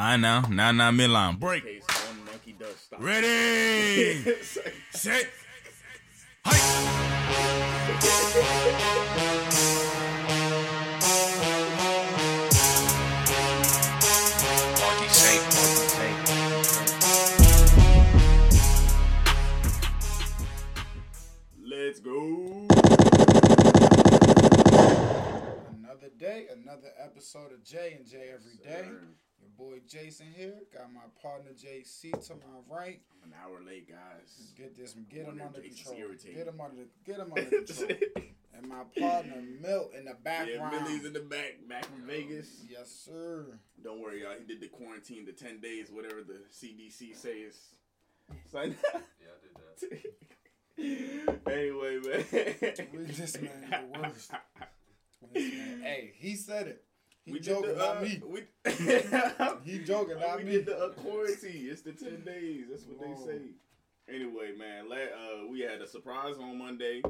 I know. Now, now, midline. Break. case one monkey does stop. Ready. Set. Hike. Marky safe, Marky safe. Let's go. Another day, another episode of J and J every day. Sir. Your boy Jason here. Got my partner JC to my right. I'm an hour late, guys. Get this, get him Wonder if under Jason's control. irritated. Get him under, get him under control. And my partner Milt in the background. yeah. Millie's in the back, back from um, Vegas. Yes, sir. Don't worry, y'all. He did the quarantine, the ten days, whatever the CDC says. So, Yeah, I did that. anyway, man. We this man the worst. Man- Hey, he said it. He We joking, the, not uh, me. We, He joking, not we me. did the uh, quarantine. It's the ten days. That's what Whoa. they say. Anyway, man, la- uh, we had a surprise on Monday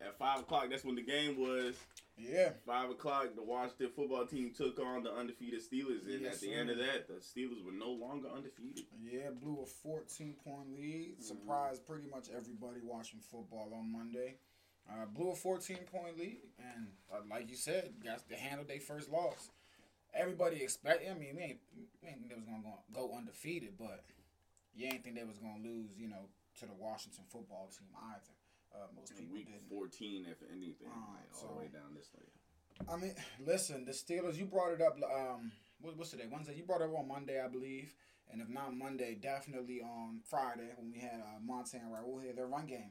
at five o'clock. That's when the game was. Yeah. Five o'clock, the Washington football team took on the undefeated Steelers, and Yes, at the sir. end of that, the Steelers were no longer undefeated. Yeah, blew a 14 point lead. Mm-hmm. Surprised pretty much everybody watching football on Monday. Uh, blew a 14 point lead, and uh, like you said, got to handle their first loss. Everybody expect. I mean, we ain't, we ain't think they was gonna go, go undefeated, but you ain't think they was gonna lose, you know, to the Washington football team either. Uh, most In people week didn't. 14, if anything, like, all so- the way down this way. I mean, listen, the Steelers. You brought it up. Um, what, what's today? Wednesday. You brought it up on Monday, I believe. And if not Monday, definitely on Friday when we had uh, Montana Raul here, their run game.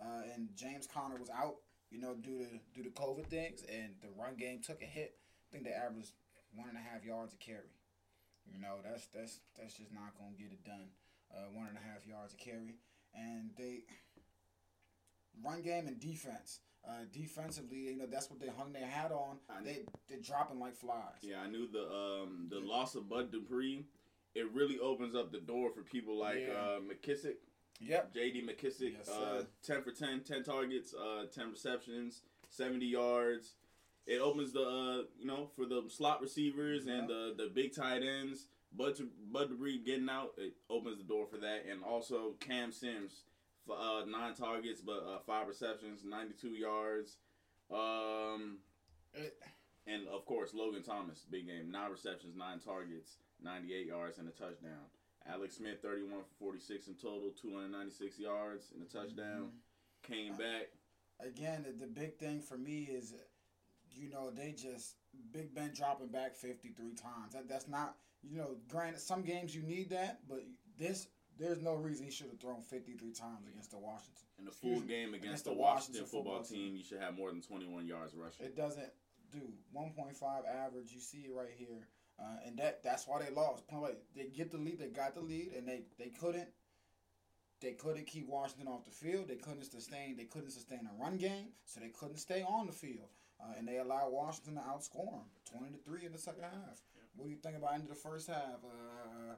Uh, and James Conner was out, you know, due to due to COVID things, and the run game took a hit. I think they averaged one and a half yards a carry. You know, that's that's that's just not gonna get it done. Uh, one and a half yards a carry, and they run game and defense. Uh, defensively, you know, that's what they hung their hat on. They they're dropping like flies. Yeah, I knew the um, the loss of Bud Dupree. It really opens up the door for people like Yeah. uh, McKissick, Yep. J.D. McKissick, Yes, uh, 10 for 10, 10 targets, uh, 10 receptions, 70 yards. It opens the, uh, you know, for the slot receivers and the, the big tight ends. Bud, Bud Dupree getting out, it opens the door for that. And also Cam Sims, uh, nine targets, but uh, five receptions, 92 yards. Um, and of course, Logan Thomas, big game, nine receptions, nine targets, 98 yards, and a touchdown. Alex Smith, 31 for 46 in total, 296 yards and a touchdown. Came back. again, the, the big thing for me is, you know, they just Big Ben dropping back fifty three times. That that's not, you know, granted some games you need that, but this there's no reason he should have thrown fifty three times against the Washington. In a full game against, against the the Washington, Washington football, football team, team. you should have more than 21 yards rushing. It doesn't do one point five average. You see it right here, uh, and that that's why they lost. They get the lead. They got the lead, and they they couldn't. They couldn't keep Washington off the field. They couldn't sustain. They couldn't sustain a run game, so they couldn't stay on the field. Uh, and they allowed Washington to outscore them, twenty to three in the second half. What do you think about end of the first half? Uh,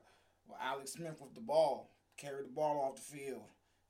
well, Alex Smith with the ball carried the ball off the field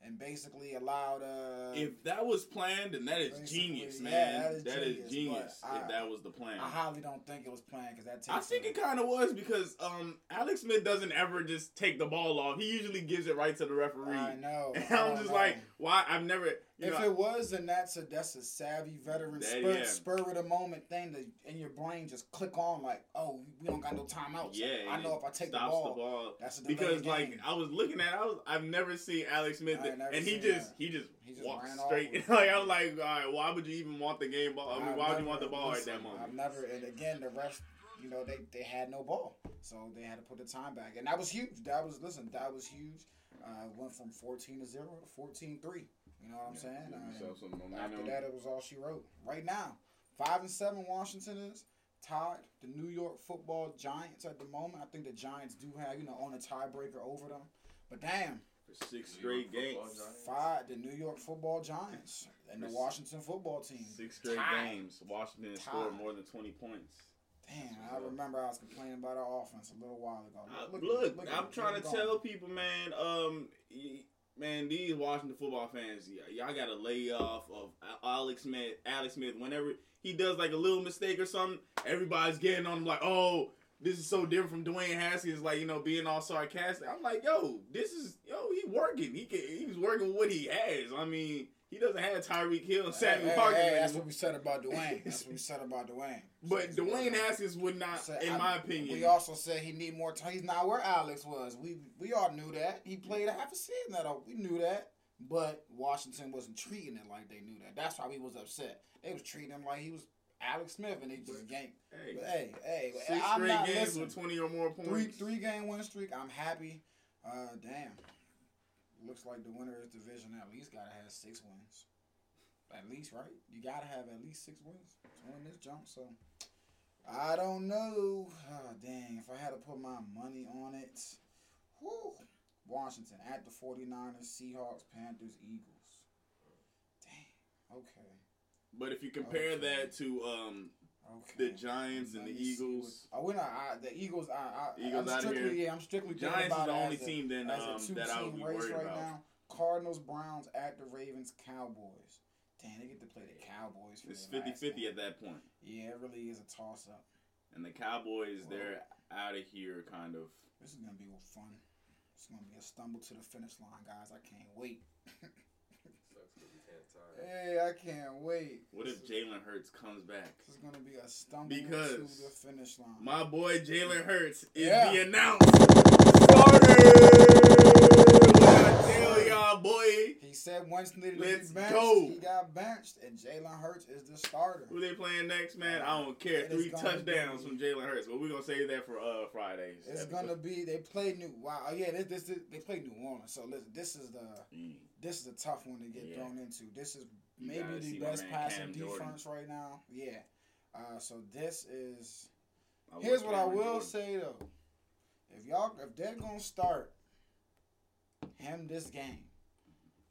and basically allowed. Uh, if that was planned, then that is genius, yeah, man. that is that genius, is genius. I- if that was the plan. I highly don't think it was planned because that takes. I think it kind of was because um, Alex Smith doesn't ever just take the ball off. He usually gives it right to the referee. I know. And I I'm don't just know. like, why? I've never. If know, it was, then that's a that's a savvy veteran That- spur, yeah. spur of the moment thing that in your brain just click on like, oh, we don't got no timeouts. yeah, I know if I take the stops ball, that's a because like I was looking at, I was I've never seen Alex Smith, never and he just that. he just He just walks ran straight. like I was like, all right, why would you even want the game ball? I mean, I've why would you want the ball listen, at that moment? I've never, and again, the rest you know, they they had no ball, so they had to put the time back, and that was huge. That was listen, that was huge. Uh, went from fourteen to zero to 14-3. You know what I'm saying? Give Uh, yourself some After that, it was all she wrote. Right now, five and seven Washington is tied the New York Football Giants at the moment. I think the Giants do have you know on a tiebreaker over them, but damn, for six straight York games. Five the New York Football Giants and the Washington Football Team. Six straight tied. games. Washington Tied. scored more than twenty points. Damn, I remember I was complaining about our offense a little while ago. Uh, Look- look, look I'm trying to Look at it tell people, man. Um, y- man, these Washington football fans, y'all got to lay off of Alex Smith. Alex Smith, whenever he does like a little mistake or something, everybody's getting on him like, oh. this is so different from Dwayne Haskins, like you know, being all sarcastic. I'm like, yo, this is yo, he working. He can, he's working with what he has. I mean, he doesn't have Tyreek Hill and Sammy Hey, hey, Parker hey, anymore. that's what we said about Dwayne. That's what we said about Dwayne. But So, Dwayne Haskins would not, So, in I- my opinion. We also said he need more time. He's not where Alex was. We we all knew that. He played a half a season that we knew that. But Washington wasn't treating it like they knew that. That's why we was upset. They was treating him like he was Alex Smith, and they just ganked. hey, But hey, hey, six I'm straight not games listening. with twenty or more points. Three three game win streak. I'm happy. Uh, damn. Looks like the winner of this division at least gotta have six wins. At least, right? You gotta have at least six wins to win this jump. So I don't know. Ah, dang, if I had to put my money on it. Whew. Washington at the 49ers, Seahawks, Panthers, Eagles. Dang. Okay. But if you compare Okay. that to um, Okay. the Giants and the Eagles, I went. I, the Eagles. I, I, Eagles I'm strictly, here. yeah, I'm strictly Giants is the only a- team then um, that I would be race worried right about. now. Cardinals, Browns at the Ravens, Cowboys. Damn, they get to play the Cowboys. For It's their 50 last 50 game. at that point. Yeah, it really is a toss up. And the Cowboys, Well- they're out of here kind of. This is gonna be fun. It's gonna be a stumble to the finish line, guys. I can't wait. Sucks 'cause we can't tie. Hey, I can't wait. What if Jalen Hurts comes back? This is gonna be a stumble Because to the finish line. My boy Jalen Hurts is Yeah. the announced starter. Y'all, boy? he said once needed to Let's be benched. go. He got benched, and Jalen Hurts is the starter. Who they playing next, man? I don't care. It Three touchdowns be- from Jalen Hurts. But we're gonna save that for uh Fridays. It's episode. gonna be they play New Wow yeah this, this this they play New Orleans so listen this is the Mm. this is a tough one to get Yeah. thrown into this is maybe the best passing Cam defense Jordan. right now yeah uh, so this is I here's what I will Jordan. say though if y'all if they're gonna start him this game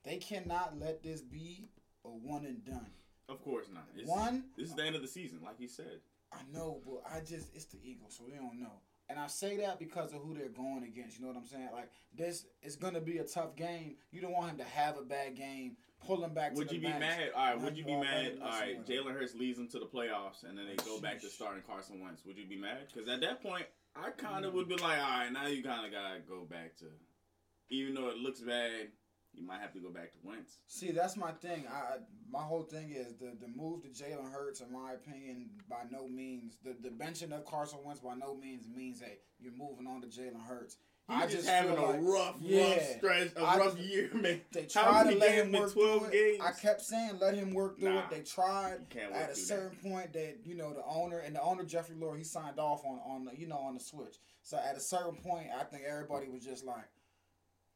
they cannot let this be a one and done Of course not. It's, one This is the end of the season, like he said. I know, but I just it's the Eagles, so we don't know. And I say that because of who they're going against. You know what I'm saying? Like this, it's gonna be a tough game. You don't want him to have a bad game. Pull him back. Would to you the be bench. mad? All right. Would you be mad? All right. Jalen Hurts leads them to the playoffs, and then they go back to starting Carson Wentz. Would you be mad? Because at that point, I kind of would be like, all right, now you kind of gotta go back to, even though it looks bad, you might have to go back to Wentz. See, that's my thing. I my whole thing is the the move to Jalen Hurts, in my opinion, by no means the the benching of Carson Wentz by no means means that you're moving on to Jalen Hurts. He's I just, just having a like- rough, Yeah. rough stretch, a I rough just- year, man. They tried to let him work 12 through it. games? I kept saying let him work through Nah. it. They tried. At a certain point that you know the owner and the owner Jeffrey Lurie he signed off on on the, you know on the switch. So at a certain point, I think everybody was just like,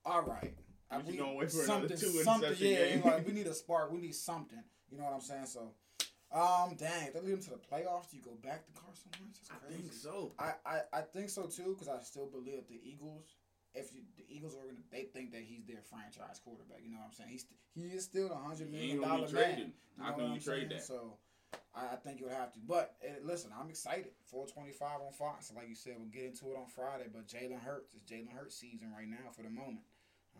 "All right, We uh, just gonna wait for something, two something, yeah, game." like we need a spark, we need something." You know what I'm saying? So, um, dang, if they lead them to the playoffs. Do you go back to Carson Wentz? It's I crazy. think so. I, I, I think so too because I still believe the Eagles. If you, the Eagles are gonna, they think that he's their franchise quarterback. You know what I'm saying? He's he is still the hundred He million ain't gonna dollar be man. traded. You How can what you I'm trade saying? that? So I, I think you would have to. But eh, listen, I'm excited. 425 on Fox. Like you said, we'll get into it on Friday. But Jalen Hurts is Jalen Hurts season right now for the moment.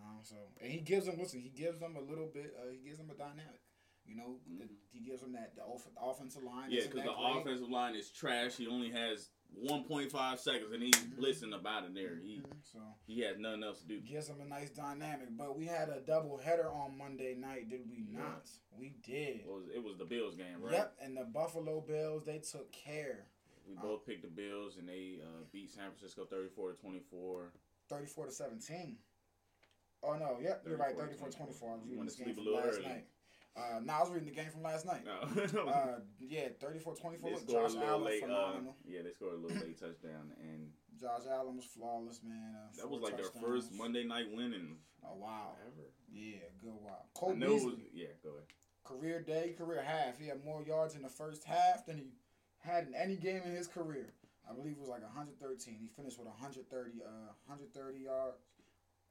Um, so and he gives them listen. He gives them a little bit. Uh, he gives them a dynamic. You know, the, he gives them that the off, offensive line. Mm-hmm. Yeah, because the great. offensive line is trash. He only has 1.5 seconds, and he's Mhm. blitzing about it there. He Mhm. So he has nothing else to do. gives them a nice dynamic. But we had a double header on Monday night, did we Yeah. not? We did. It was, it was the Bills game, right? Yep, and the Buffalo Bills they took care. We Oh. both picked the Bills, and they uh, beat San Francisco 34 to 24. 34 to 17. Oh no, yep, you're right, 34 34 to 24. I was You reading this game from last early. night. Uh, no, I was reading the game from last night. No. Uh, yeah, 34 24. they Look, scored Josh a little Allen, late. Uh, phenomenal. yeah, they scored a little late touchdown, and Josh Allen was flawless, man. Uh, that was like their first Monday night win in Oh, wow. Ever. Yeah, good wow. I Cole Beasley, was. Yeah, go ahead. career day, career half. He had more yards in the first half than he had in any game in his career. I believe it was like 113. He finished with 130, uh, 130 yards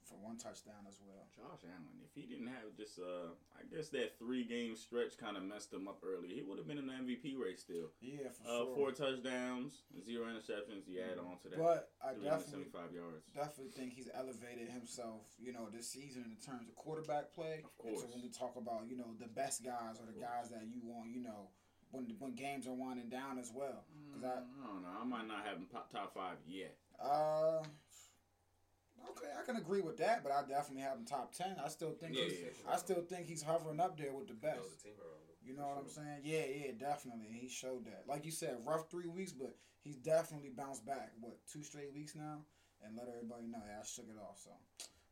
for one touchdown as well. Josh Allen, if he didn't have just, uh, I guess that three game stretch kind of messed him up earlier. He would have been in the MVP race still. Yeah, for Uh, sure. four touchdowns, zero interceptions. You add on to that. But I definitely 375 yards. definitely think he's elevated himself, you know, this season in terms of quarterback play. Of course. And so when we talk about, you know, the best guys or the guys that you want, you know, when when games are winding down as well. Cause I I don't know. I might not have him top, top five yet. uh. Okay, I can agree with that, but I definitely have him top ten. I still think Yeah, he's, yeah, I still think he's hovering up there with the best. Knows the team around him. You know what I'm saying? Yeah, yeah, definitely. He showed that. Like you said, rough three weeks, but he's definitely bounced back. What, two straight weeks now? And let everybody know, yeah, I shook it off. So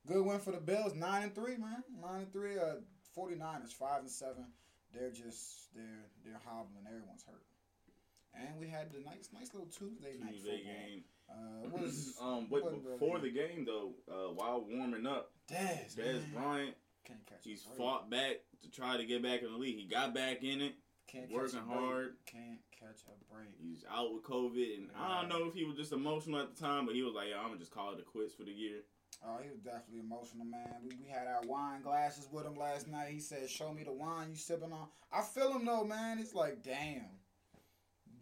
good win for the Bills. Nine and three, man. Nine and three. Uh 49ers, five and seven. They're just they're they're hobbling. Everyone's hurt. And we had the nice nice little Tuesday night football. game. Uh was um, but before really- the game though, uh, while warming up, Dez, man. Bryant, Can't catch he's fought back to try to get back in the league. He got back in it. Can't working catch a break. hard. Can't catch a break. He's out with COVID, and I don't know if he was just emotional at the time, but he was like, "Yeah, I'm gonna just call it a quits for the year." Oh, he was definitely emotional, man. We, we had our wine glasses with him last night. He said, "Show me the wine you sipping on." I feel him though, man. It's like, damn,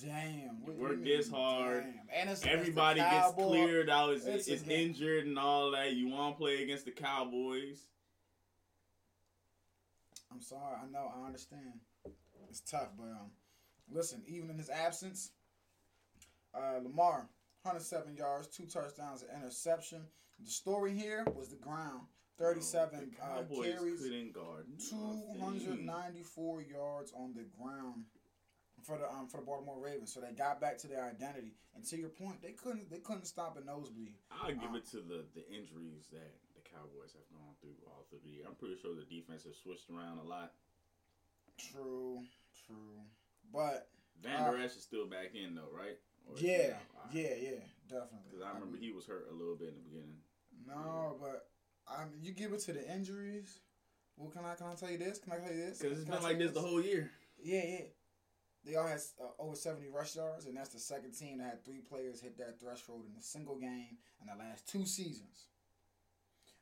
damn. What work this hard. damn? and it's, Everybody it's gets cleared out, is, It's is injured and all that. You want to play against the Cowboys? I'm sorry. I know. I understand. It's tough, but um, listen. Even in his absence, uh, Lamar, 107 yards, two touchdowns, an interception. The story here was the ground. 37 The uh, carries, couldn't guard 294 yards on the ground for the um for the Baltimore Ravens. So they got back to their identity. And to your point, they couldn't they couldn't stop a nosebleed. I'll give Uh, it to the, the injuries that the Cowboys have gone through all through the year. I'm pretty sure the defense has switched around a lot. True, true. But Van Uh, Der Esch is still back in though, right? Or yeah? Yeah, yeah, definitely. Because I remember he was hurt a little bit in the beginning. No, but I mean, you give it to the injuries. Well, can I can I tell you this? Can I tell you this? Because it's Can been like this the whole year. Yeah, yeah. They all had uh, over 70 rush yards, and that's the second team that had three players hit that threshold in a single game in the last two seasons.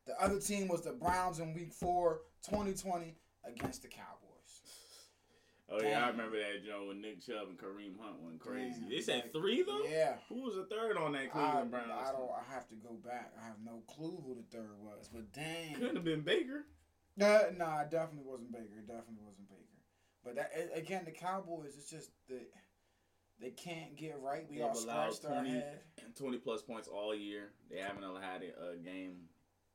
The other team was the Browns in week four, 2020, against the Cowboys. Oh yeah, I remember that Joe when Nick Chubb and Kareem Hunt went crazy. Damn, they said like, three though. Yeah. Who was the third on that I, Cleveland Browns? I don't. I have to go back. I have no clue who the third was, but dang. Couldn't have been Baker. Uh, nah, it definitely wasn't Baker. It definitely wasn't Baker. But that again, the Cowboys. It's just that they can't get right. We They've all scratched our 20 head. 20 plus points all year. They haven't had a, game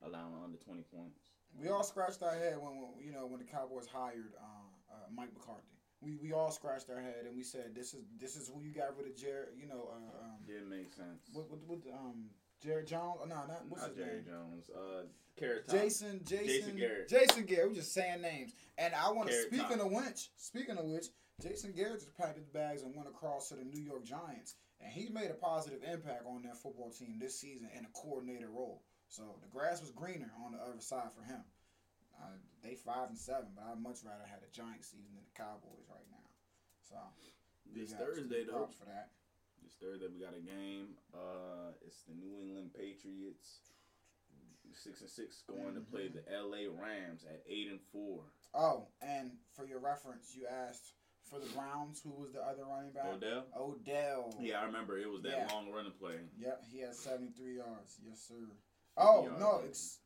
allowing under 20 points. We all scratched our head when, when you know when the Cowboys hired uh, uh, Mike McCarthy. We we all scratched our head and we said this is this is who you got rid of Jared. You know, uh, um, Didn't make sense. what what, what um Jared Jones? No, not what's Not his Jerry name? Jones. Uh, Carrot Top. Jason, Jason, Jason Garrett. Jason Garrett. We're just saying names. And I want to. Speaking Top. of which, speaking of which, Jason Garrett just packed his bags and went across to the New York Giants, and he made a positive impact on their football team this season in a coordinator role. So the grass was greener on the other side for him. Uh, they five and seven, but I'd much rather have the Giants season than the Cowboys right now. So This Thursday, though. for that. This Thursday, we got a game. Uh, it's the New England Patriots. Six and six going to play the L.A. Rams at eight and four. Oh, and for your reference, you asked for the Browns who was the other running back. Odell. Odell. Yeah, I remember it was that Yeah. long running play. Yep, he had 73 yards. Yes, sir. Oh, yards, no, yeah. it's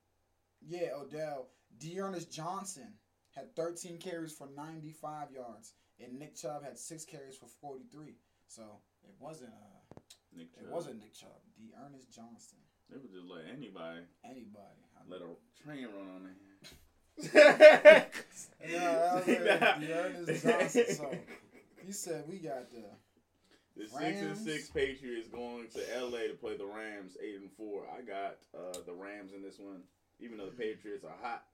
yeah, Odell. D'Ernest Johnson had 13 carries for 95 yards, and Nick Chubb had six carries for 43. So it wasn't uh, Nick it Chubb. wasn't Nick Chubb. D'Ernest Johnson. They would just let anybody Anybody. I- let a train run on there. Yeah, that was it. D'Ernest Johnson. So he said we got the The six and six Patriots going to LA to play the Rams eight and four. I got uh, the Rams in this one, even though the Patriots are hot.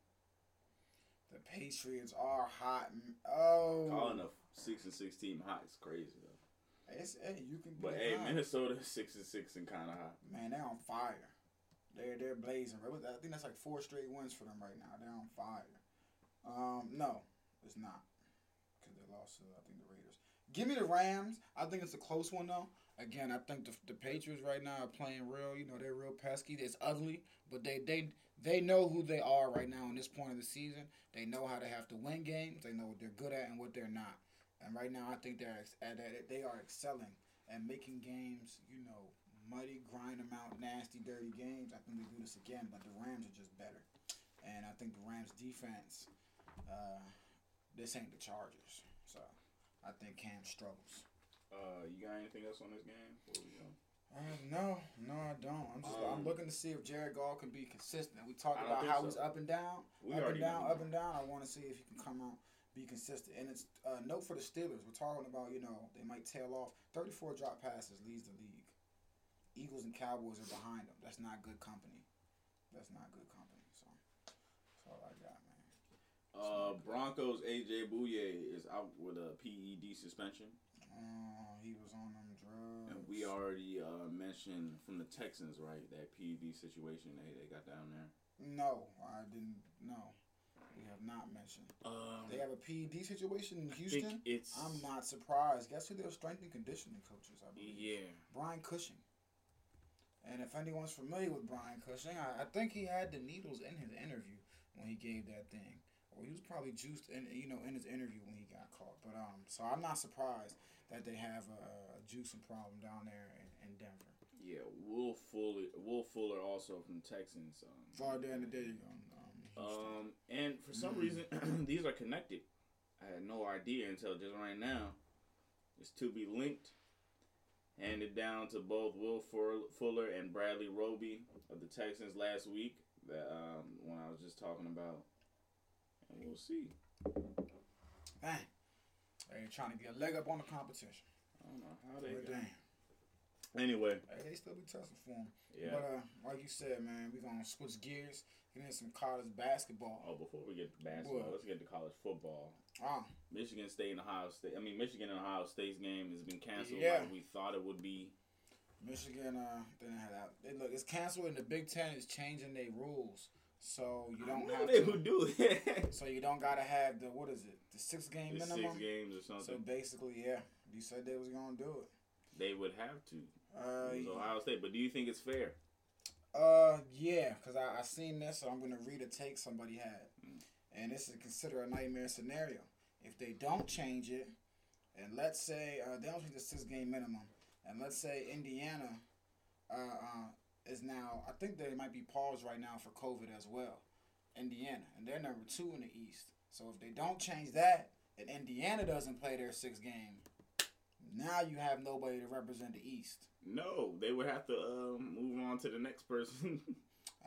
the Patriots are hot. Oh, Calling a six and six team hot is crazy. It's, hey, you can. But hey, hot. Minnesota six and six and kind of hot. Man, they're on fire. They're they're blazing. I think that's like four straight wins for them right now. They're on fire. Um, no, it's not because they lost to I think the Raiders. Give me the Rams. I think it's a close one though. Again, I think the, the Patriots right now are playing real. You know, they're real pesky. It's ugly, but they they they know who they are right now in this point of the season. They know how to have to win games. They know what they're good at and what they're not. And right now, I think they're at it. They are excelling and making games. You know, muddy, grind them out, nasty, dirty games. I think they do this again, but the Rams are just better. And I think the Rams defense, uh, this ain't the Chargers. So I think Cam struggles. Uh, you got anything else on this game? We? Uh, no, no, I don't. I'm just I'm Um, looking to see if Jared Goff can be consistent. We talked about how so. he's up and down, We up and down, up and down. I want to see if he can come out, be consistent. And it's uh, note for the Steelers. We're talking about you know they might tail off. 34 drop passes leads the league. Eagles and Cowboys are behind them. That's not good company. That's not good company. So that's all I got, man. Uh, Broncos AJ Bouye is out with a PED suspension, Oh, he was on them drugs. and we already uh, mentioned from the Texans, right? That PED situation they, they got down there. No, I didn't. No, we have not mentioned. Um, They have a PED situation in Houston. it's I'm not surprised. Guess who their strength and conditioning coaches? I believe. Yeah, Brian Cushing. And if anyone's familiar with Brian Cushing, I, I think he had the needles in his interview when he gave that thing, or he was probably juiced in, you know, in his interview when he got caught. But um, so I'm not surprised that they have a, a juicing problem down there in, in Denver. yeah. Wolf Fuller, Wolf Fuller also from Texans. Um, there you go. Um, and for some Mm. reason, these are connected. I had no idea until just right now. It's to be linked. Handed down to both Will Fuller and Bradley Roby of the Texans last week. That um, when I was just talking about, and we'll see. Dang. They trying to get a leg up on the competition. I don't know how they. Damn. Anyway, Hey, they still be testing for him. yeah. But uh, like you said, man, we gonna switch gears. Get into some college basketball. oh, before we get to basketball, What? let's get to college football. Ah, Michigan State and Ohio State. I mean, Michigan and Ohio State's game has been canceled Yeah. like we thought it would be. Michigan, uh, they didn't have that. They, look, it's canceled, and the Big Ten is changing their rules, so you don't have they to. would do it. So you don't gotta have the what is it? The six game It's minimum. six games or something. So basically, yeah, you said they was gonna do it. they would have to. Uh, It was Ohio State, but do you think it's fair? Uh, yeah, cause I I seen this, so I'm gonna read a take somebody had, Mm. and this is considered a nightmare scenario. If they don't change it, and let's say uh, they don't change the six game minimum, and let's say Indiana, uh, uh, is now I think they might be paused right now for COVID as well, Indiana, and they're number two in the East. So if they don't change that, and Indiana doesn't play their six game, now you have nobody to represent the East. No, they would have to um, move on to the next person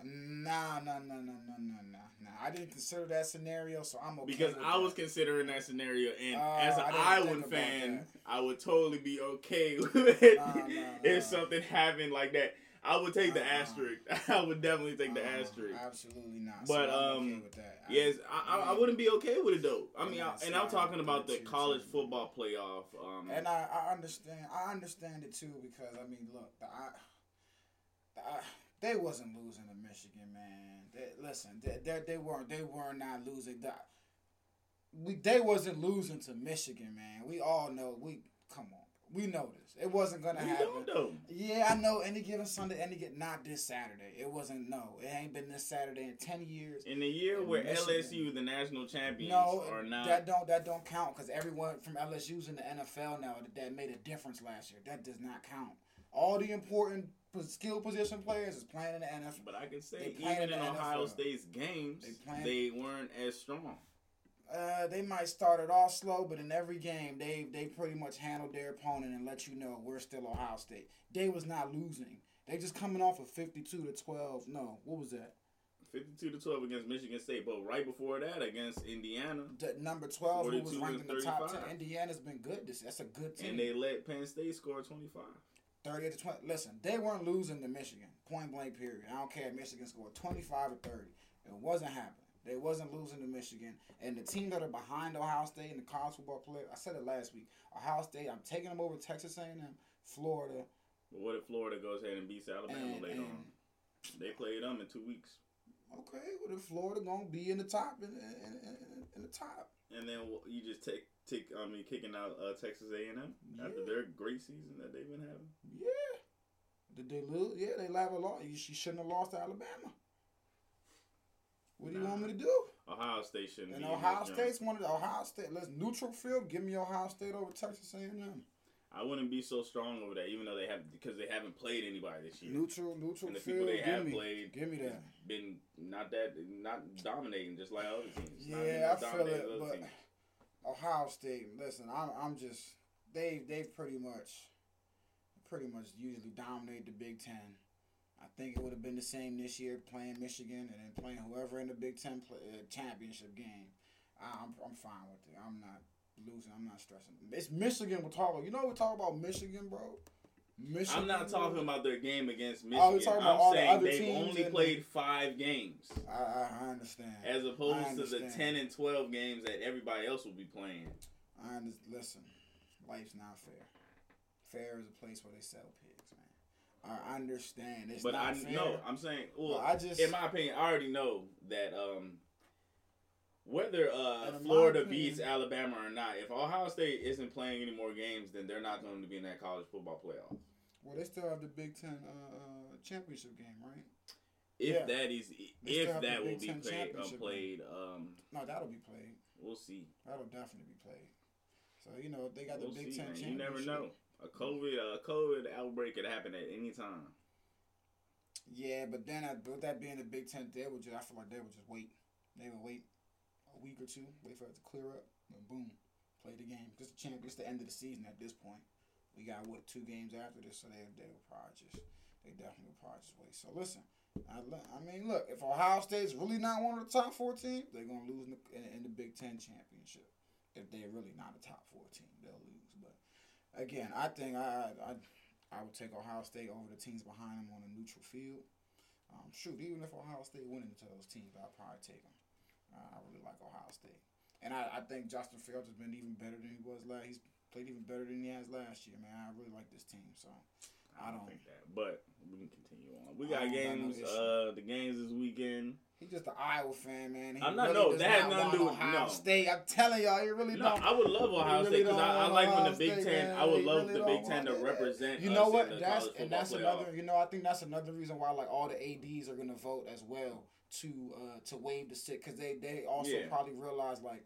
Nah, nah, nah, nah, nah, nah, nah, nah. I didn't consider that scenario, so I'm okay. because I that. was considering that scenario, and Oh, as an I Iowa fan, that. I would totally be okay with it Nah, nah, if something happened like that. I would take the asterisk. I would definitely take the Uh, asterisk. Absolutely not. But, so okay um, with that. I- Yes, I, I, I wouldn't be okay with it though. I mean, I, and I'm talking about the college too. football playoff. Um, And I, I understand. I understand it too because I mean, look, the, I, the, I, they wasn't losing to Michigan, man. They, listen, they, they, they weren't. They were not losing. The, we they wasn't losing to Michigan, man. We all know. We come on. We know this. It wasn't gonna we happen. though. Yeah, I know. Any given Sunday, any get not this Saturday. It wasn't. No, it ain't been this Saturday in ten years. In the year In where Michigan. LSU, the national champions, No, are not. that don't that don't count because everyone from LSU's in the NFL now that, that made a difference last year. That does not count. All the important skill position players is playing in the NFL. But I can say, even in in Ohio NFL. State's games, They they, weren't as strong. Uh, they might start it off slow, but in every game they they pretty much handled their opponent and let you know we're still Ohio State. They was not losing. They just coming off of fifty two to twelve. No, what was that? 52 to 12 against Michigan State, but right before that against Indiana, The number twelve, who was ranked in the top ten. Indiana's been good. This that's a good team. and they let Penn State score 25. 30 to 20. Listen, they weren't losing to Michigan. Point blank, period. I don't care if Michigan scored 25 or 30. It wasn't happening. They wasn't losing to Michigan. And the teams that are behind Ohio State in the college football play, I said it last week. Ohio State, I'm taking them over Texas A&M, Florida, But what if Florida goes ahead and beats Alabama and, later and on? They play them in two weeks. okay, well, if Florida gonna be in the top in, in, in, in the top. And then you just take, take I mean, kicking out uh, Texas A&M after their great season that they've been having. Yeah. Did they lose? Yeah, they have a loss. You she shouldn't have lost to Alabama. What do you want me to do? Ohio State shouldn't And Ohio. State's one of the Ohio State. Let's neutral field. Give me Ohio State over Texas A&M. I wouldn't be so strong over that, even though they have because they haven't played anybody this year. Neutral, neutral And the field. people they give have me, played give me that. Been not that not dominating, just like other teams. Yeah, I feel it, but teams. Ohio State. Listen, I'm I'm just they they've pretty much pretty much usually dominate the Big Ten. I think it would have been the same this year playing Michigan and then playing whoever in the Big Ten play, uh, championship game. I, I'm I'm fine with it. I'm not losing. I'm not stressing. It's Michigan. We're talking. You know we talk about Michigan, bro. Michigan. I'm not talking about their game against Oh, Michigan. you're talking about I'm all the saying other they've only played five games, I, I, I understand. as opposed I to the ten and twelve games that everybody else will be playing. I understand. listen. Life's not fair. Fair is a place where they sell pigs, man. I understand. It's but not I fair. no, I'm saying, well, But I just in my opinion, I already know that um, whether uh, And in my Florida opinion- beats Alabama or not, if Ohio State isn't playing any more games, then they're not going to be in that college football playoff. well, they still have the Big Ten uh, uh, championship game, right? If Yeah. that is, They if still have the that will Big be Ten played, uh, played, um, No, that'll be played. we'll see. That'll definitely be played. So you know they got We'll the Big see, Ten man. You championship. never know. A COVID, a COVID outbreak could happen at any time. Yeah, but then uh, with that being the Big Ten, they would just I feel like they would just wait. They would wait a week or two, wait for it to clear up, and boom, play the game. Because the champ, it's the end of the season at this point. We got what two games after this, so they they would probably just they definitely would probably just wait. So listen, I, I mean, look, if Ohio State's really not one of the top four teams, they're gonna lose in the, in, in the Big Ten championship. If they're really not a top four team, they'll lose. But again, I think I I I would take Ohio State over the teams behind them on a neutral field. Um, shoot, even if Ohio State went into those teams, I'd probably take them. Uh, I really like Ohio State, and I, I think Justin Fields has been even better than he was last. He's played even better than he has last year, man. I really like this team. So I don't. think that, but we can continue on. We got got no games. uh, the games this weekend. He's just an Iowa fan, man. He I'm not- Really no, that has nothing to do with- Ohio no. State. I'm telling y'all, he really No, don't. I would love Ohio He State because I, I like when the Big State, Ten. man. I would He love really the Big Ten to that. represent. You know what? the That's and that's playoff. another. You know, I think that's another reason why like all the ads are gonna vote as well to uh to waive the sit because they they also Yeah. probably realize like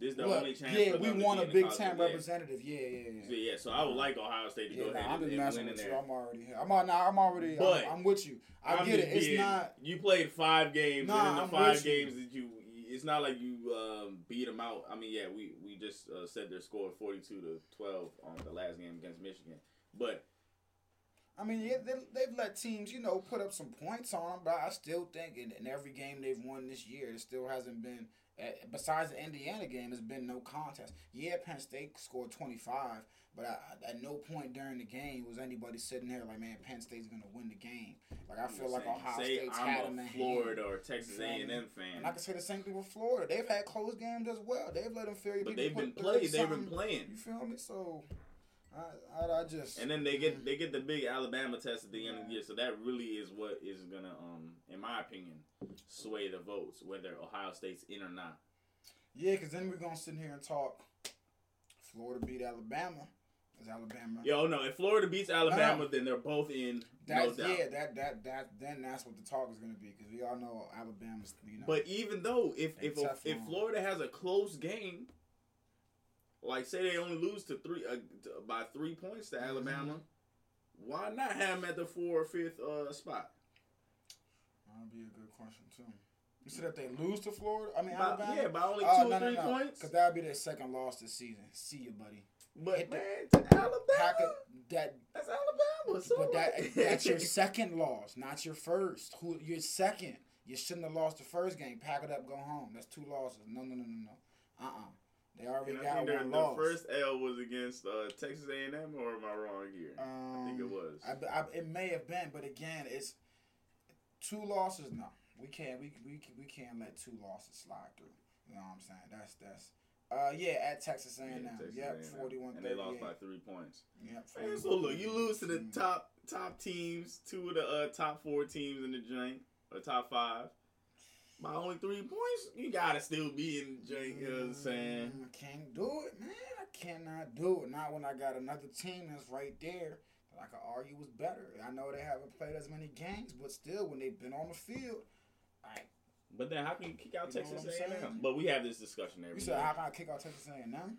This is the look, only chance. yeah we want a Big Ten representative. Yeah, yeah, yeah. So, yeah, so I would like Ohio State to Yeah, go nah, ahead I'm and, messing win in with you. there. I'm already, here. I'm, nah, I'm already, But I'm, I'm with you. I I'm get it. It's being- not. You played five games, Nah, and in the I'm five with you. games that you, it's not like you um, beat them out. I mean, yeah, we we just uh, said their score forty two to twelve on the last game against Michigan, but I mean, yeah, they, they've let teams, you know, put up some points on them, but I still think in, in every game they've won this year, it still hasn't been. Uh, besides the Indiana game, it's been no contest. Yeah, Penn State scored twenty five, but I, at no point during the game was anybody sitting there like, man, Penn State's gonna win the game. Like I feel like saying, Ohio say State's had them I'm in hand. Florida or Texas A&M fan. And I can say the same thing with Florida. They've had close games as well. They've let them feel but people they've been 30 played. They've been playing. You feel me? So, I, I, I just And then they get they get the big Alabama test at the end of the year, so that really is what is gonna, um, in my opinion, sway the votes whether Ohio State's in or not. Yeah, because then we're gonna sit here and talk. Florida beat Alabama. Is Alabama? Yo, no, if Florida beats Alabama, then they're both in, That's no doubt. yeah. That that that then that's what the talk is gonna be because we all know Alabama's. You know. But even though if if tough if. Florida has a close game, like say they only lose to three uh, to, by three points to Mm-hmm. Alabama, why not have them at the four or fifth uh, spot? that'd be a good question too. You said if they lose to Florida, I mean By- Alabama. yeah, by only Oh, two no, or no, three no. points. Because that'd be their second loss this season. See you, buddy. But Hit the- man, to Alabama, that that's Alabama. So But that that's your second loss, not your first. Who your second? You shouldn't have lost the first game. Pack it up, go home. That's two losses. No, no, no, no, no. Uh, uh They already And I got think their- one the loss. first L was against uh, Texas A and M, or am I wrong here? I think it Um, was. I, I, it may have been, but again, it's two losses. No, we can't. We we we can't let two losses slide through. You know what I'm saying? That's that's. Uh, yeah, at Texas A&M. Yeah, Texas yep, A&M. 41 and they lost by three points. Yep, Man, so look, you lose to the top top teams, two of the uh, top four teams in the joint, or top five. By only three points, you gotta still be in the joint. You know what I'm saying? Mm, I can't do it, man. I cannot do it. Not when I got another team that's right there that I could argue was better. I know they haven't played as many games, but still, when they've been on the field, like But then how can you kick out You Texas A&M? saying? But we have this discussion every you said, how can I kick out Texas A&M?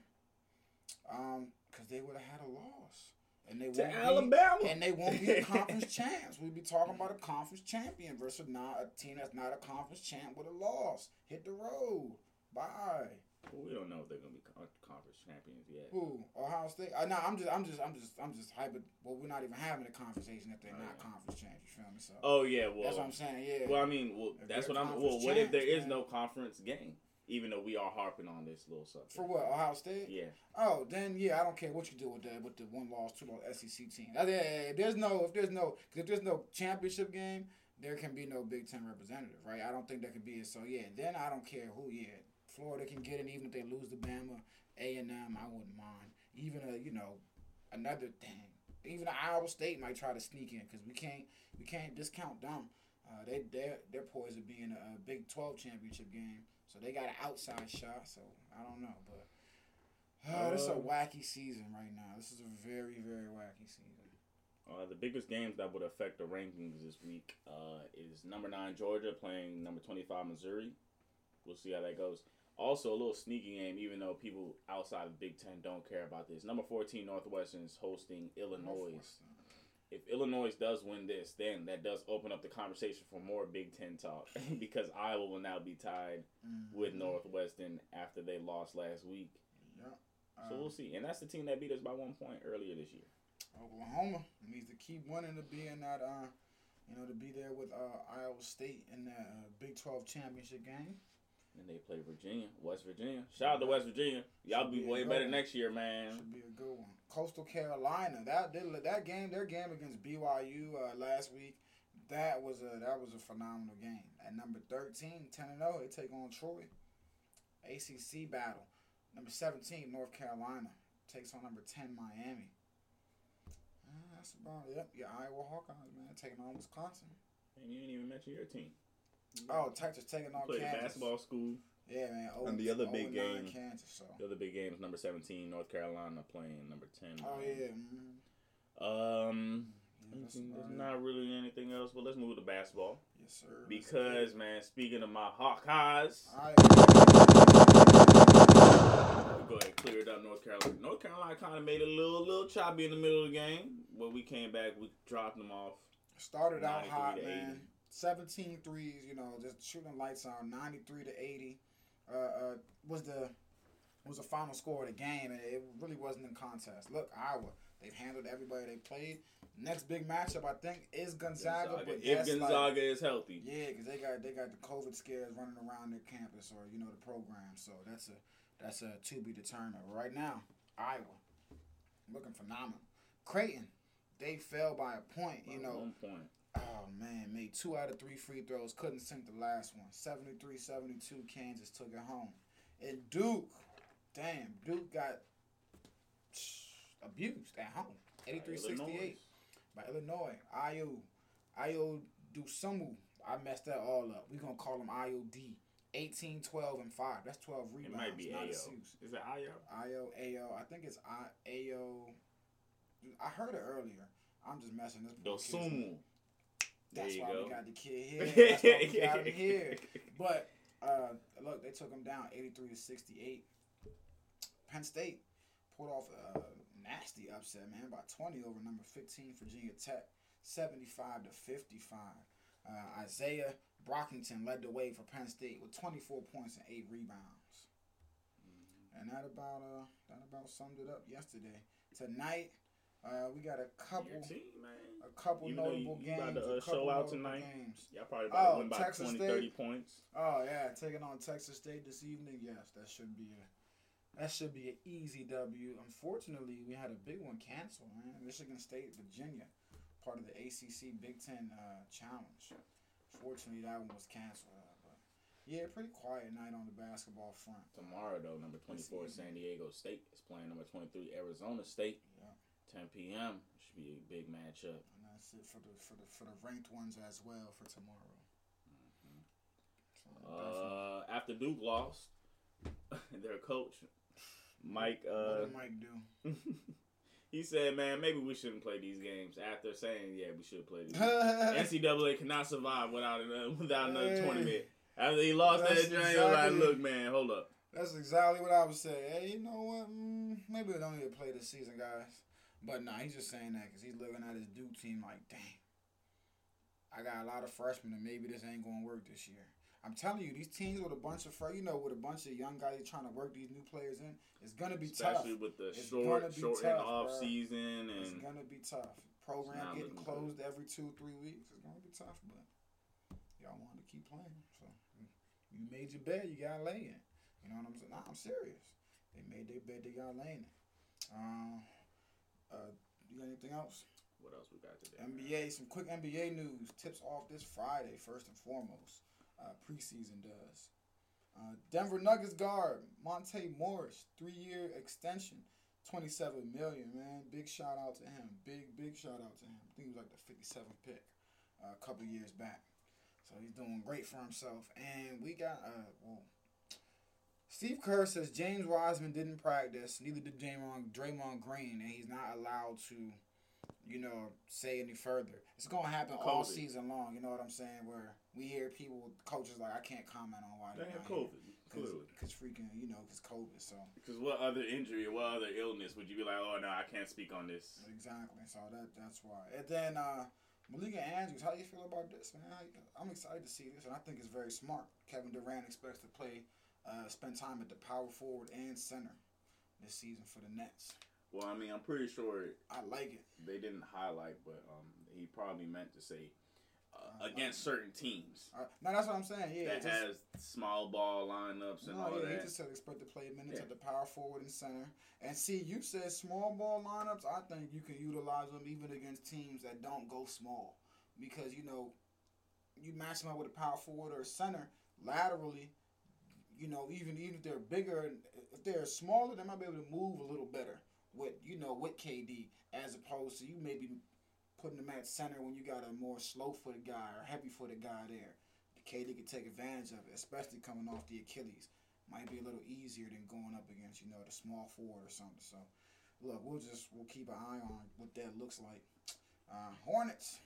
Um, because they would have had a loss, and they to won't Alabama. be, and they won't be a conference champs. We'd be talking about a conference champion versus not a team that's not a conference champ with a loss. Hit the road. Bye. Well, we don't know if they're gonna be conference champions yet. Who? Ohio State? Uh, no, I'm just, I'm just, I'm just, I'm just hyper. Well, we're not even having a conversation if they're Oh, not yeah. conference champions. You feel me? So Oh yeah, well, that's what I'm saying. Yeah. well, I mean, well, If that's what I'm. Well, what if there champs, is man. no conference game? Even though we are harping on this little subject. For what? Ohio State? Yeah. Oh, then yeah, I don't care what you do with the with the one loss, two loss SEC team. If there's no, if there's no, if there's no championship game, there can be no Big Ten representative, right? I don't think that could be. it. So yeah, then I don't care who. Yeah, Florida can get it, even if they lose to Bama, A and M. I wouldn't mind. Even a you know, another thing. Even Iowa State might try to sneak in because we can't we can't discount them. Uh, they they're they're poised to be in a, a Big Twelve championship game, so they got an outside shot. So I don't know, but uh, this is a wacky season right now. This is a very very wacky season. Uh, the biggest games that would affect the rankings this week uh, is number nine Georgia playing number twenty five Missouri. We'll see how that goes. Also, a little sneaky game, even though people outside of Big Ten don't care about this. Number fourteen Northwestern is hosting Illinois. If Illinois does win this, then that does open up the conversation for more Big Ten talk because Iowa will now be tied Mhm. with Northwestern after they lost last week. Yep. So Uh, we'll see. And that's the team that beat us by one point earlier this year. Oklahoma needs to keep winning to be in that, uh, you know, to be there with uh, Iowa State in that uh, Big 12 championship game. And they play Virginia, West Virginia. Shout out to West Virginia. Y'all be be way better one. next year, man. Should be a good one. Coastal Carolina, that that, game, their game against BYU uh, last week, that was a that was a phenomenal game. At number 13, 10 and 0, they take on Troy. ACC battle. Number 17, North Carolina takes on number 10, Miami. Uh, that's about it. Yep, your Iowa Hawkeyes, man, taking on Wisconsin. And you didn't even mention your team. Oh, Texas taking on Kansas. basketball school. Yeah, man. Oh, And the other big 0-9 game- Kansas. So. The other big game is number 17, North Carolina playing number 10. Oh yeah. mhm. Um, Yeah, there's not really anything else, but let's move to basketball. Yes, sir. Because, man, speaking of my Hawkeyes, right. we go ahead and clear it up North Carolina. North Carolina kind of made it a little, little choppy in the middle of the game. but we came back, we dropped them off. Started out hot, man. 80. 17 threes, you know, just shooting lights on. 93 to 80 uh, uh, was the was the final score of the game, and it really wasn't in contest. Look, Iowa, they've handled everybody they played. Next big matchup, I think, is Gonzaga. Gonzaga. But if like- Gonzaga is healthy. Yeah, because they got they got the COVID scares running around their campus or you know the program. So that's a that's a to be determined. Right now, Iowa looking phenomenal. Creighton, they fell by a point. You know, one point. Oh man, made two out of three free throws. Couldn't sink the last one. 73-72, Kansas took it home. And Duke, damn, Duke got abused at home. 83-68 Illinois. by Illinois. Ayo, Ayo Dosumu. I messed that all up. We're gonna call him IOD. 18, 12, and 5. That's 12 rebounds. It might be not assists. Is it Ayo? Ayo, Ayo. I think it's I, Ayo. I heard it earlier. I'm just messing this. Dosumu. There That's you why go. we got the kid here. That's why we got him here. But uh, look, they took him down 83 to 68. Penn State pulled off a nasty upset, man, by 20 over number 15 Virginia Tech, 75 to 55. Uh, Isaiah Brockington led the way for Penn State with 24 points and eight rebounds. And that about uh that about summed it up yesterday. Tonight, uh, we got a couple Your team, man. a couple Even though you- notable you games. about to, a uh, couple show out notable tonight? Games. Y'all probably about Oh, to win by Texas 20, State? 30 points. Oh yeah, taking on Texas State this evening. Yes, that should be a that should be an easy W. Unfortunately, we had a big one canceled, man. Michigan State, Virginia, part of the ACC Big Ten uh, Challenge. Fortunately, that one was canceled. Uh, but yeah, pretty quiet night on the basketball front. Tomorrow, though, number 24, San Diego State is playing number 23, Arizona State. Yeah. 10 p.m. Should be a big matchup. And that's it for the for the for the ranked ones as well for tomorrow. Definitely. Uh, after Duke lost, their coach, Mike, what uh, did Mike do? he said, man, maybe we shouldn't play these games. After saying, yeah, we should play these. NCAA cannot survive without another, without another Hey. tournament. After he lost That's that joint, was like, look, man, hold up. That's exactly what I would say. Hey, you know what? Mm, maybe we don't need to play this season, guys. But nah, he's just saying that because he's looking at his Duke team like, damn, I got a lot of freshmen, and maybe this ain't gonna work this year. I'm telling you, these teams with a bunch of you know, with a bunch of young guys trying to work these new players in, it's gonna be tough. Especially tough. with the It's short, short tough, and off bro. season, It's and gonna be tough. Program getting closed every two, three weeks. It's gonna be tough, but y'all wanted to keep playing, so you made your bed, you gotta lay in. You know what I'm saying? Nah, I'm serious. They made their bed, they gotta lay it. Um, uh, you got anything else? what else we got today? man? NBA, some quick NBA news. Tips off this Friday, first and foremost. Uh, preseason does. Uh, Denver Nuggets guard Monte Morris, three year extension, twenty seven million. Man, big shout out to him. Big big shout out to him. I think he was like the fifty seventh pick uh, a couple years back. So he's doing great for himself. And we got uh well. Steve Kerr says James Wiseman didn't practice, neither did Draymond, Draymond Green, and he's not allowed to you know, say any further. It's gonna happen all season long. You know what I'm saying? Where we hear people, coaches like, I can't comment on why They have. COVID, clearly. Cause, freaking, you know, cause COVID. So Because what other injury or what other illness would you be like, oh no, I can't speak on this? exactly. So that that's why. And then uh, Malika Andrews, how do you feel about this, man? I'm excited to see this, and I think it's very smart. Kevin Durant expects to play, uh, spend time at the power forward and center this season for the Nets. Well, I mean, I'm pretty sure I like it. they didn't highlight, but um, he probably meant to say uh, against certain teams Uh, no, that's what I'm saying. Yeah, that has small ball lineups and No, all yeah, he just said expect to play minutes Yeah. at the power forward and center. And see, you said small ball lineups. I think you can utilize them even against teams that don't go small, because you know, you match them up with a power forward or a center laterally. You know, even even if they're bigger, if they're smaller, they might be able to move a little better with you know with KD as opposed to you maybe putting them at center when you got a more slow footed guy or heavy footed guy there. KD could take advantage of it, especially coming off the Achilles. Might be a little easier than going up against, you know, the small forward or something. So, look, we'll just we'll keep an eye on what that looks like. Uh, Hornets,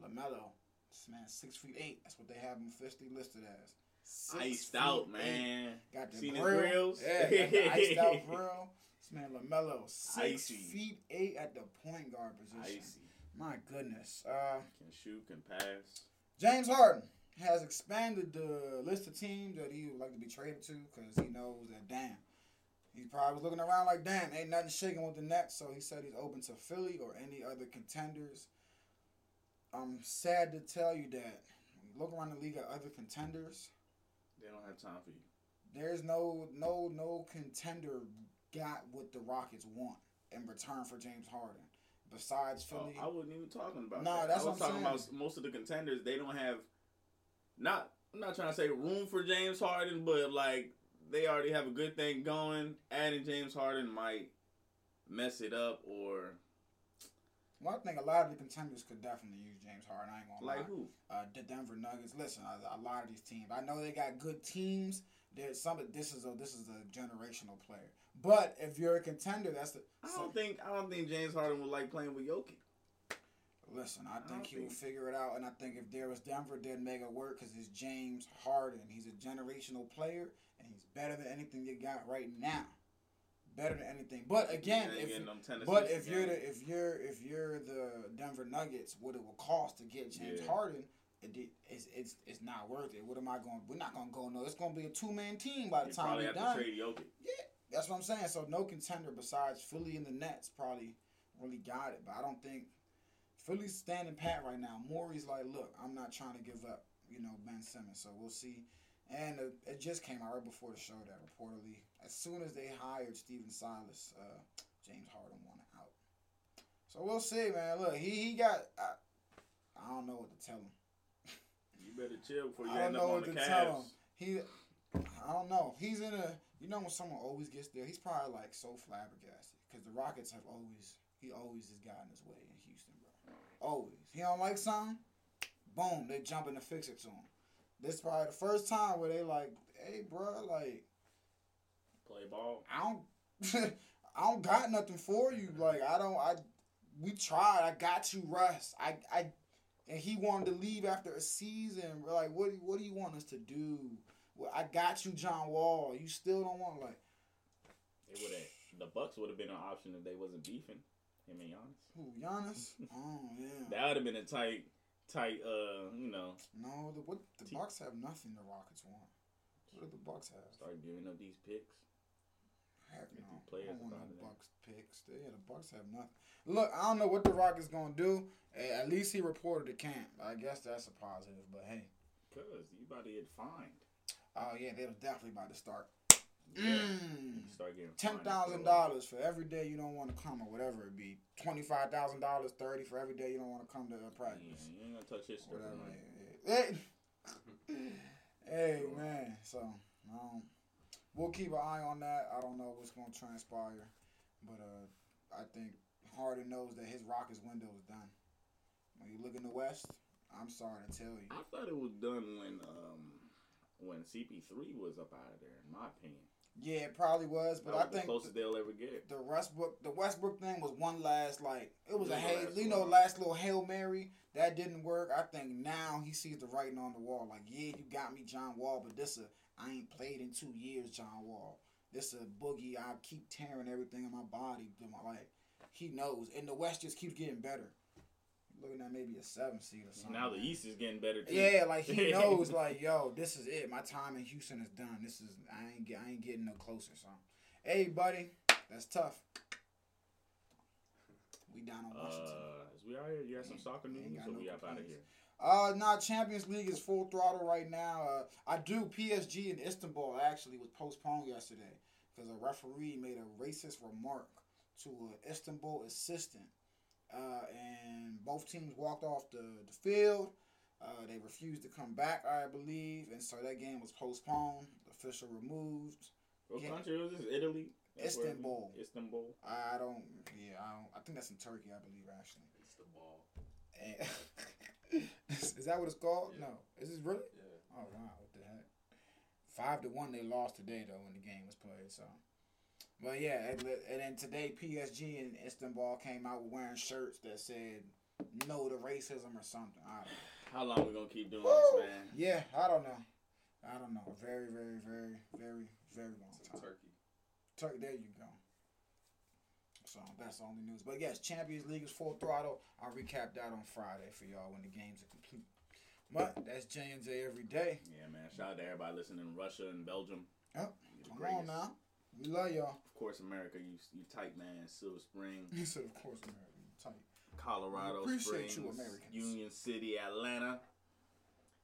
Lamelo, this man six feet eight. That's what they have him officially listed as. Six Iced feet out, eight. man. Got the Seen grill. grills? Yeah, the iced out grill. This man Lamelo, six Icy. feet eight at the point guard position. Icy. My goodness. Uh, Can shoot, can pass. James Harden has expanded the list of teams that he would like to be traded to because he knows that damn. He probably was looking around like damn, ain't nothing shaking with the Nets, so he said he's open to Philly or any other contenders. I'm sad to tell you that look around the league at other contenders, They don't have time for you. there's no no no contender got what the Rockets want in return for James Harden. Besides Oh, I wasn't even talking about Nah, that. that's I was what I'm talking saying. about most of the contenders. They don't have not. I'm not trying to say room for James Harden, but like they already have a good thing going. Adding James Harden might mess it up, or well, I think a lot of the contenders could definitely use James Harden. I ain't gonna lie. like who? uh, the Denver Nuggets. Listen, a, a lot of these teams. I know they got good teams. There's some. This is a this is a generational player. But if you're a contender, that's the. I don't think I don't think James Harden would like playing with Jokic. listen, I think he will figure it out, and I think if there was Denver, they'd make it work because it's James Harden. He's a generational player, and he's better than anything you got right now. Better than anything. But again, if getting them 10 But if you're the if you're if you're the Denver Nuggets, what it will cost to get James Yeah. Harden, it, it's, it's it's not worth it. What am I going? We're not going to go no. It's going to be a two man team by the you time we're done. Jokic. That's what I'm saying. So no contender besides Philly and the Nets probably really got it. But I don't think Philly's standing pat right now. Morey's like, look, I'm not trying to give up. You know Ben Simmons. So we'll see. And it just came out right before the show that reportedly, as soon as they hired Stephen Silas, uh, James Harden wanted out. So we'll see, man. Look, he he got. I, I don't know what to tell him. You better chill before you I don't end know up on what the to tell him. Cavs. He, I don't know. He's in a. You know when someone always gets there, he's probably like so flabbergasted because the Rockets have always. He always has gotten his way in Houston, bro. Always. He don't like something. Boom, they jump in to fix it to him. This is probably the first time where they like, hey, bro, like Play ball. I don't, I don't got nothing for you. Like I don't. I we tried. I got you, Russ. I I, and he wanted to leave after a season. We're like, what? do- What do you want us to do? Well, I got you, John Wall. You still don't want like It would have. The Bucks would have been an option if they wasn't beefing. Him and Giannis. who? Giannis? oh yeah. That would have been a tight tight. Uh, you know, No, the what the T- Bucks have nothing. The Rockets want. What do the Bucks have? start giving up these picks. Heck Get no. players I don't want no. Bucks picks. Yeah, the Bucks have nothing. Look, I don't know what the Rockets gonna do. At least he reported to camp. I guess that's a positive. But hey, Cause you about to get fined. oh yeah, they was definitely about to start. Yeah. Mm. Start getting Ten thousand for- dollars for every day you don't want to come, or whatever it be. Twenty five thousand dollars, thirty for every day you don't want to come to a Yeah, practice. you ain't gonna touch his stuff. Whatever. man. Hey, hey man. So um, we'll keep an eye on that. I don't know what's gonna transpire, but uh, I think Harden knows that his Rockets window is done. When you look in the West, I'm sorry to tell you. I thought it was done when um when CP3 was up out of there. In my opinion, Yeah, it probably was, but I was the think closest they'll ever get. the Westbrook the Westbrook thing was one last like it was a the hey you know last little hail mary that didn't work. I think now he sees the writing on the wall. Like yeah, you got me, John Wall, but this a I ain't played in two years, John Wall. This is a boogie. I keep tearing everything in my body. like he knows, and the West just keeps getting better. Looking at maybe a seven seed or something. Now the East is getting better too. Yeah, like he knows, like yo, this is it. My time in Houston is done. This is I ain't get, I ain't getting no closer. So, hey, buddy, that's tough. We down on Washington. Uh, we out here? You got some soccer news, no we up out of here? Uh, nah, Champions League is full throttle right now. Uh, I do PSG in Istanbul actually was postponed yesterday because a referee made a racist remark to an Istanbul assistant, uh, and both teams walked off the, the field. Uh, they refused to come back, I believe, and so that game was postponed. The official removed. What Yeah. country was this? Italy. That's Istanbul. Istanbul. I don't, yeah, I don't. I think that's in Turkey, I believe, actually. It's the ball. And is, that what it's called? Yeah. No, is this really? Yeah. Oh wow, what the heck? Five to one they lost today though when the game was played. So, but yeah, and, and then today PSG in Istanbul came out wearing shirts that said "No to racism" or something. I don't know. How long we gonna keep doing Woo! this, man? Yeah, I don't know. I don't know. Very, very, very, very, very long It's time. Turkey. Turkey, there you go. That's the only news. But yes, Champions League is full throttle. I'll recap that on Friday for y'all when the games are complete. But that's J and J every day. Yeah, man. Shout out to everybody listening in Russia and Belgium. Yep. Come greatest. on now. We love y'all. Of course, America. You you tight man. Silver Spring, He said, of course, American. Tight. Colorado We appreciate Springs, you, Americans. Union City, Atlanta.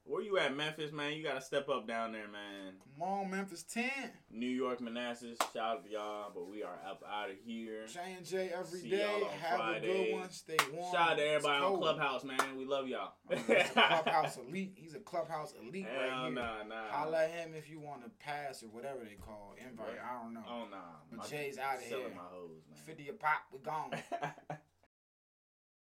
Where you at, Memphis, man? You gotta step up down there, man. Come on, Memphis 10. New York, Manassas. Shout out to y'all, but we are up out of here. J and J every See day. Have a good one. Stay warm. Shout out to everybody on. Clubhouse, man. We love y'all. He's a clubhouse elite. He's a clubhouse elite right Hell here. nah, nah. Holla at him if you want to pass or whatever they call it. invite. I don't know. Oh nah. But My- Jay's outta selling here. my hoes, man. 50 a pop, we gone.